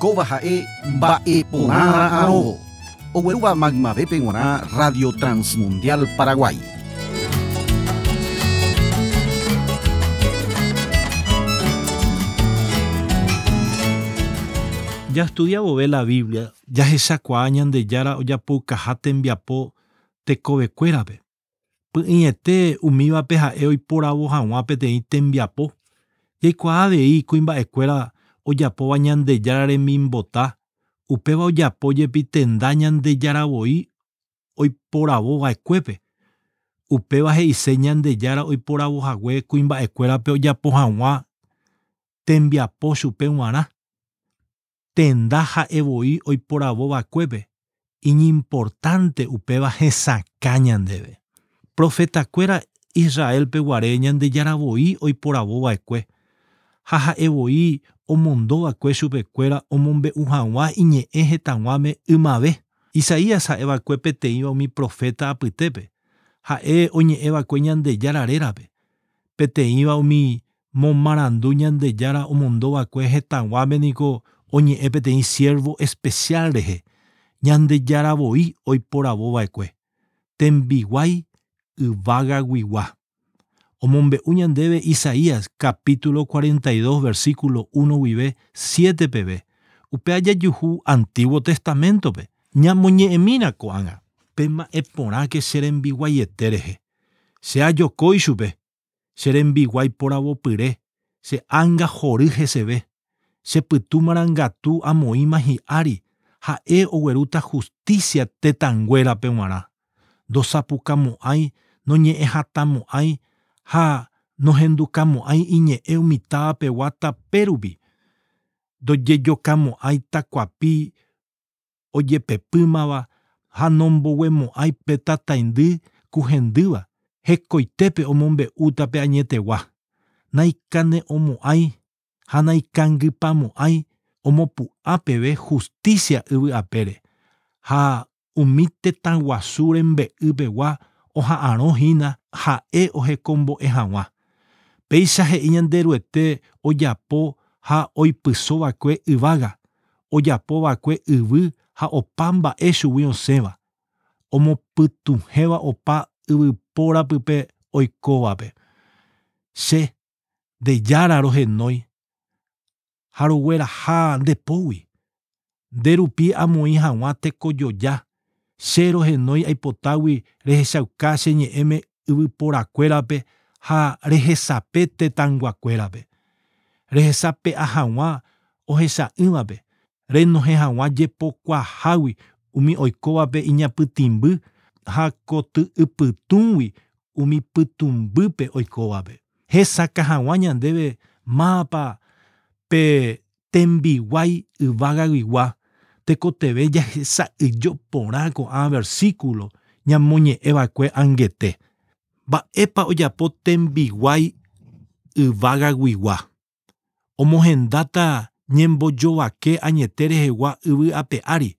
kova hae baepona ao. Oweruba magmavepengona Radio Transmundial Paraguay. Ya estudia bobé la Biblia, ya esa cuañan de yara o ya oyapo kajaten viapo tekobecuérape. Py'ĩete umívape ha'e oiporavo hag̃ua peteĩ e tembiapo. Jaikuaa avei kuimba'ekuéra ojapóva Ñandejára remimbota upéva ojapo jepi tenda ñandejaravoi oiporavova'ekuépe. Upéva he'ise ñandejára oiporavohague kuimba'ekuérape ojapo hag̃ua tembiapo chupe g̃uarã. Tenda ha'evoi oiporavovakuépe iñimportante upéva hesakã ñandéve. Profetakuéra Israelpe guare ñandejaravoi oiporavova'ekue ha ha'evoi omondova'ekue chupekuéra omombe'u hag̃ua iñe'ẽ hetaguáme ymave. Isaías ha'eva'ekue peteĩva umi profeta apytépe. Ha'e oñe'ẽva'ekue ñande jára rérape peteĩva umi momarandu ñandejara omondova'ekue hetaguáme niko oñe'ẽ peteĩ siervo especial rehe ñandejaravoi oiporavova'ekue tembiguái yvága Omombe Uñandebe Isaías capítulo 42 versículo 1 b 7 pb. Upeaya yuhu Antiguo Testamento pe. Ñamoñe emina koanga. Pema eporá que seren biguayetereje. Se chupe. Seren biguay porabo pire. Se anga jorije se ve. Se pitumarangatu amoima ari. Jae ogueruta justicia tetanguera pe huará. Dosapukamu'ai, noñe'ehatamu'ai, ha nohendukamo'ãi iñe'ẽ umi távapegua kamo ndojejokamo'ãi takuapi ojepepýmava ha nomboguemo'ãi pe tatãindy kuhendýva hekoitépe omombe'útape añetegua, naikane omo'ãi ha naikángypamo'ãi omopu'ã peve justicia yvy'apére ha umi tëtäguasu rembe'ypegua oha'ãrõhína ha'e ohekombo'e hag̃ua Péicha he'i ñanderuete ojapo ha oipysóva'ekue yvága, ojapova'ekue yvy ha opa mba'e chugui osẽva, omopytuhẽva opa yvypóra pype oikóvape. Che ndejára rohenói ha rogueraha ndepógui, nderupi amoĩ hag̃ua tekojoja cherohenói aipotágui rehechauka cheñe'ẽme yvyporakuérape ha rehesape tetanguakuérape. Rehesape'a hag̃ua ohecha'ỹvape, renohẽ hag̃ua jepokuaahágui umi oikóvape iñapytĩmby ha koty'ypytũgui umi pytũmbýpe oikóvape. Hesaka hag̃ua ñandéve mápa pe tembiguái yvágaigua tekoteve jaesa'yjoporãko ã ah, versículo ñamoñe'ẽva'ekue angete mba'épa ojapo tembiguái yvágaguigua omohendáta ñembojovake añete rehegua yvy'ape'ári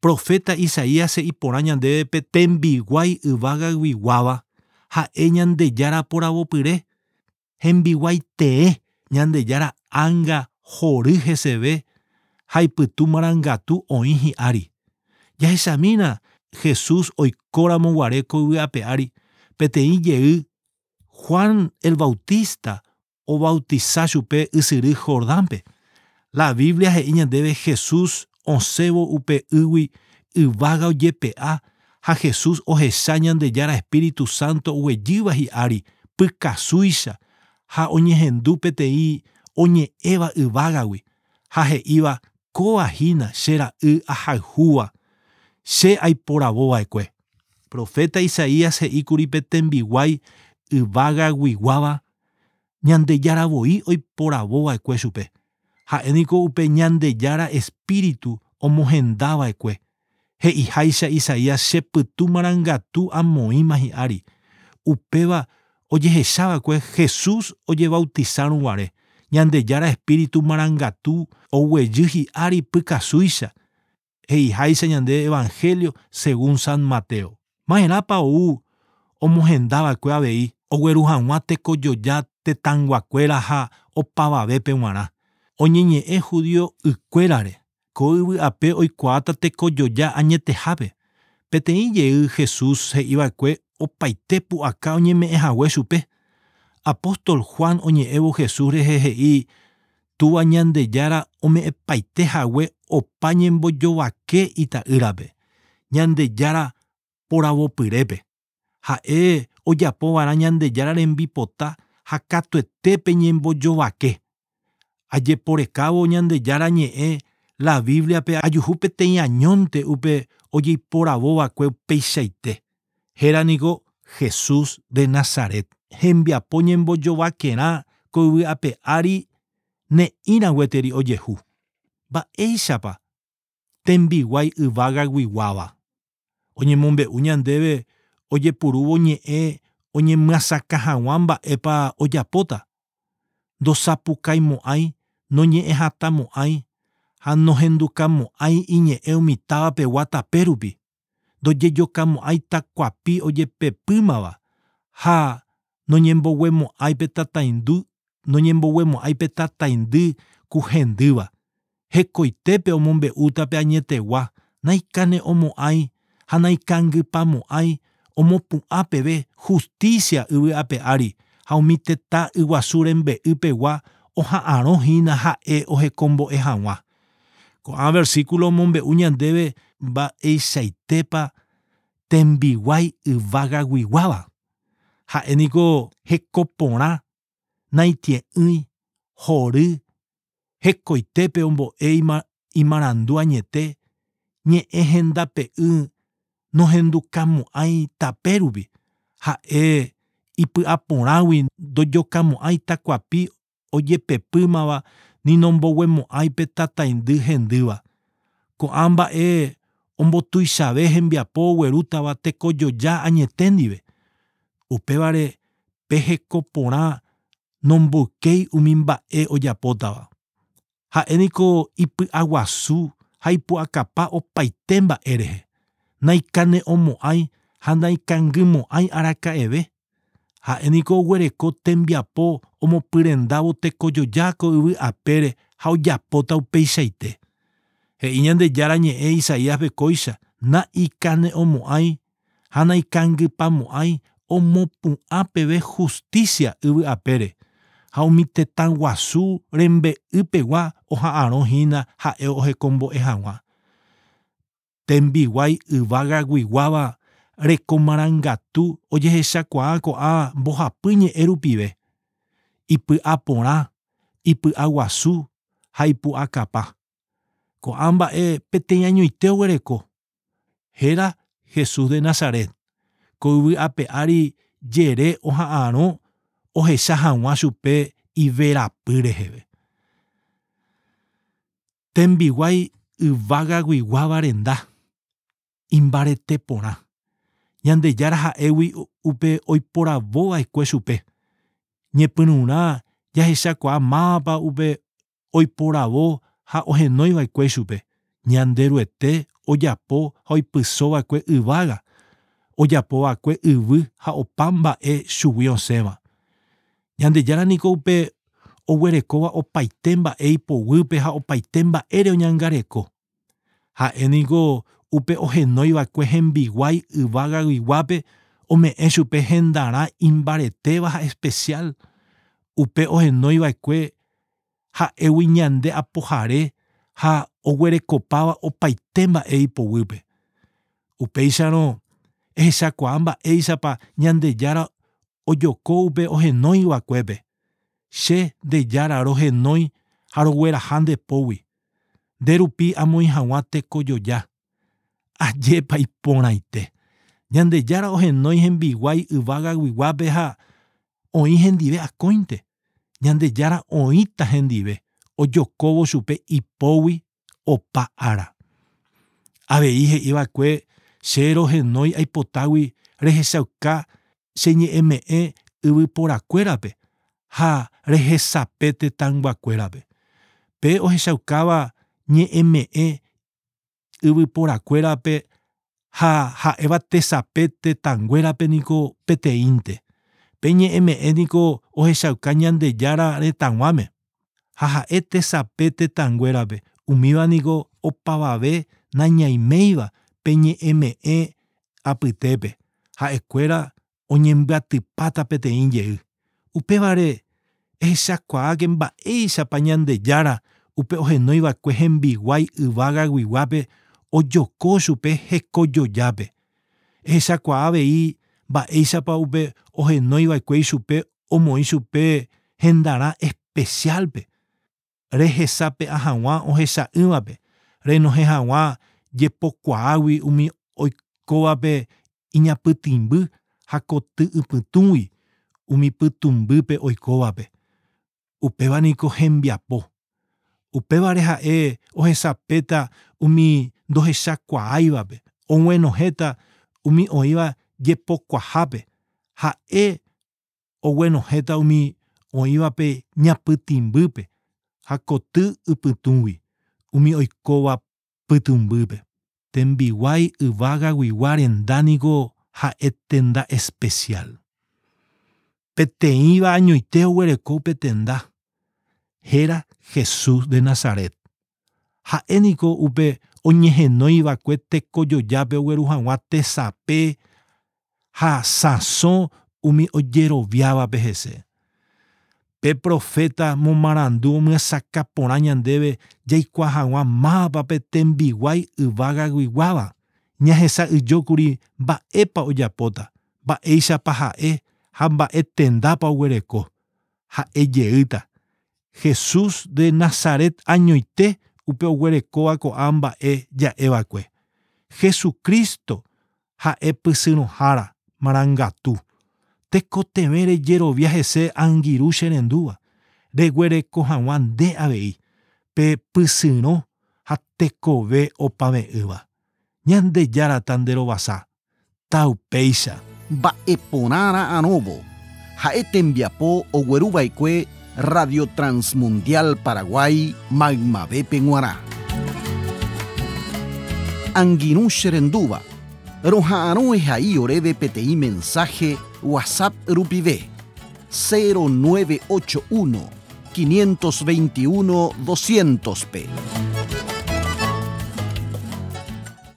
profeta Isaías se iporã ñandéve pe tembiguái yvágaguiguáva ha'e ñandejára poravopyre hembiguaitee ñandejáranga hory heseve ha ipytu marangatu oĩ hi'ári. Jahechamína Jesús oikóramo guare ko yvy'ape ári peteĩ jey Juan el Bautista obautiza chupe ysyry Jordánpe. La Biblia he'i ñandéve Jesús osẽvo upe ýgui yvága ojepe'a ha Jesús ohecha Ñandejára Espíritu Santo oguejýva hi'ári pykasúicha ha oñehendu peteĩ oñe'ẽva yvágagui ha he'íva koa che ra'y ahayhúva che aiporavo'aekue. Profeta Isaías he'íkuri pe tembiguái yvága guiguáva ñandejaravoi oiporavova'ekue chupe. Ha'éniko upe ñandejára espíritu omohendava'ekue. He'iháicha Isaías chepytúmarangatu amoĩma hi'ári. Upéva ojehechava'ekue Jesús ojebautizárõguare Ñandejára espíritu marangatu oguejy hi'ári pykasúicha heiháicha ñande evangelio según San Mateo. Ma'erãpa ou omohendava'ekue avei ogueru hag̃ua tekojoja tetanguakuéra ha opavavépe g̃uarã. Oñeñe'ẽ judío ykuérare ko yvy'ápe oikuaáta tekojoja añetehápe. Peteĩ jey Jesús he'iva'ekue opaite pu'aka oñeme'ẽhague chupe Apóstol Juan oñe'ẽvo Jesús rehe he'i túva Ñandejára ome'ẽpaitehague opa ñembojovake ita'ýrape, Ñandejára poravopyrépe. Ha'e ojapova'erã Ñandejára rembipota ha katuetépe ñembojovake. Ajeporekávo Ñandejára ñe'ẽ la Bibliape ajuhu peteĩ añónte upe ojeiporavovakue upeichaite. Héraniko Jesús de Nazaret. hembiapo ñembojovakérã koyviapeári ne'írãgueteri ojehu. Mba'éichapa tembiguái yva gaguyguáva oñemombe'u ñandéve ojepurúvo ñe'ẽ oñemyasaka hag̃ua mba'épa ojapóta. Ndosapukaimo'ãi, noñe'ẽhatamo'ãi ha nohendukamo'ãi iñe'ẽ umi távapegua tape rupi, ndojejokamo'ãi takuapi ojepepýmava ha noñemboguemo'áipetatãindy kuhendýva. Hekoitépe omombe'útape añetegua, naikane omo'ãi ha naikangypamo'ãi omopu'ã peve justicia yvy'ape'ári ha umi tetã yguasu rembe'y pegua oha'ãrohína ha'e ohekombo'e hag̃ua. Ko'ã versículo omombe'u ñandéve mba'eichaítépa tembiguái yvága. 하애니고 헤코뽀나 나이티에의 호르 헤코이테 페온보 에이마 이마란두아니테 ñe'ẽhendape'ỹ nohendukamo'ãi tapérupi ha'e ipy'aporãgui ndojokamo'ãi takuapi ojepepýmava ninomboguemo'ãi pe tataindy hendýva ko'ã mba'e ombotuichave hembiapo oguerútava tekojoja añete ndive upévare peheko porã nomboykéi umi mba'e ojapótava. Ha'éniko ipy'aguasu ha ipu'akapa opaite mba'érehe, naikane'õmo'ãi ha naikangymo'ãi araka'eve. Ha'éniko oguereko tembiapo omopyrendávo tekojoja ko yvy apére ha ojapóta upeichaite. He'i Ñandejára ñe'ẽ Isaías pekóicha, naikane'õmo'ãi ha naikangypamo'ãi omopu'ã peve justicia yvy apére ha umi tetã guasu rembe'ýpegua oha'ãrõhína ha'e ohekombo'e hag̃ua. Tembiguái yvága guiguáva rekomarangatu ojehechakuaako'ã mbohapy ñe'ẽ rupive, ipy'a porã, ipy'a guasu ha ipu'a kapa. Ko'ã mba'e peteĩ añoite oguereko. Héra Jesús de Nazaret. Koyvi ápe ári jere oha'ãrõ ohecha hag̃ua chupe iverapy reheve. Tembiguái yvága guiguáva renda. Imbarete porã. Yandejára ha'égui upe oiporavova'ekue chupe. Ñepyrũrã jahechakuaa mávapa upe oiporavo ha ohenóiva'ekue chupe, ñande ruete ojapo ha oipysóva'ekue yvága ojapova'ekue yvy ha opa mba'e chugui osẽva. Jandejára niko upe oguerekóva opaite mba'e ipoguýpe ha opaite mba'ére oñangareko. Ha'éniko upe ohenóiva'ekue hembiguái yva gayguyguápe ome'ẽ chupe hendarã imbaretéva ha especial. Upe ohenóiva'ekue ha'égui ñande apohare ha oguerekopáva opaite mba'e ipoguýpe. Upéicharõ ehechakuaa mba'éichapa Ñandejára ojoko upe ohenói ivakuépe. Che ndejára rohenói ha rogueraha ndepógui. Nderupi amoi hag̃ua tekojoja. Ajépa iporãite. Ñandejára ohenói hembiguái yva ha oĩ hendive akóinte. Ñandejára oĩta hendive ojokóvo chupe ipógui opa ára. Avei he'iva'ekue cherohenói aipotágui rehechauka cheñe'ẽme'ẽ yvyporakuérape ha rehesape tetãygguakuérape. Pe ohechaukáva ñe'ẽme'ẽ yvyporakuérape ha ha'éva tesape tetãnguérape niko peteĩnte. Pe ñe'ẽme'ẽ niko ohechauka Ñandejára retãguáme ha ha'e tesape tetãnguérape umíva niko opavave nañaiméiva peñe'ẽme'ẽ apytépe ha'ekuéra oñemyatypáta peteĩ jey. Upévare ehechakuaáke mba'éichapa Ñandejára upe ohenóiva'ekue hembiguái yva gayguyguápe ojoko chupe hekojojápe. Ehechakuaa avei mba'éichapa upe ohenóiva'ekuéi chupe omoĩ chupe hendarã especialpe, rehesápe hag̃ua ohecha'ỹvape, renohẽ hag̃ua jepokuaágui umi oikóvape iñapytĩmby ha koty ipytũgui umi pytũmbýpe oikóvape. Upéva niko hembiapo. Upévare ha'e ohesapéta umi ndohechakuaáivape, oguenohẽta umi oĩva jepokuaahápe, ha'e oguenohẽta umi oĩvape ñapytĩmbýpe ha koty ipytũgui umi oikóva pytũmbýpe. tembiwai iwaga guiguarendánico ha'etenda especial. Peteĩva añoite oguereko petenda. Héra Jesús de Nazaret. Ha'éniko upe oñehenoiva'ekue tekojojápe ogueruhag̃ua tesape ha sasõ umi ojeroviávape hese. pe profeta momarandu omyasaka porã ñandéve jaikua hag̃ua máva pe tembiguái yvágaguiguáva ñahesa'yjókuri mba'épa ojapóta mba'éichapa ha'e ha mba'e tendápa oguereko ha'ejeýta jesus de nazaret añoite upe oguerekóva ko'ã mba'e ja'evakue jesucristo ha'e pysyrohára marangatu tecotemere yero viaje se angiru sherendua, de guere cojaguan de abei, pe pisino ha tekove opave iba. Ñande yara tandero basa, tau peisa. Ba eponara anobo, jaete enviapo ogueru baikue Radio Transmundial Paraguay Magmabepe Nguará. Anguinú Sherenduba Rohaanu es ahí orebe PTI mensaje WhatsApp Rupive 0981 521 200 P.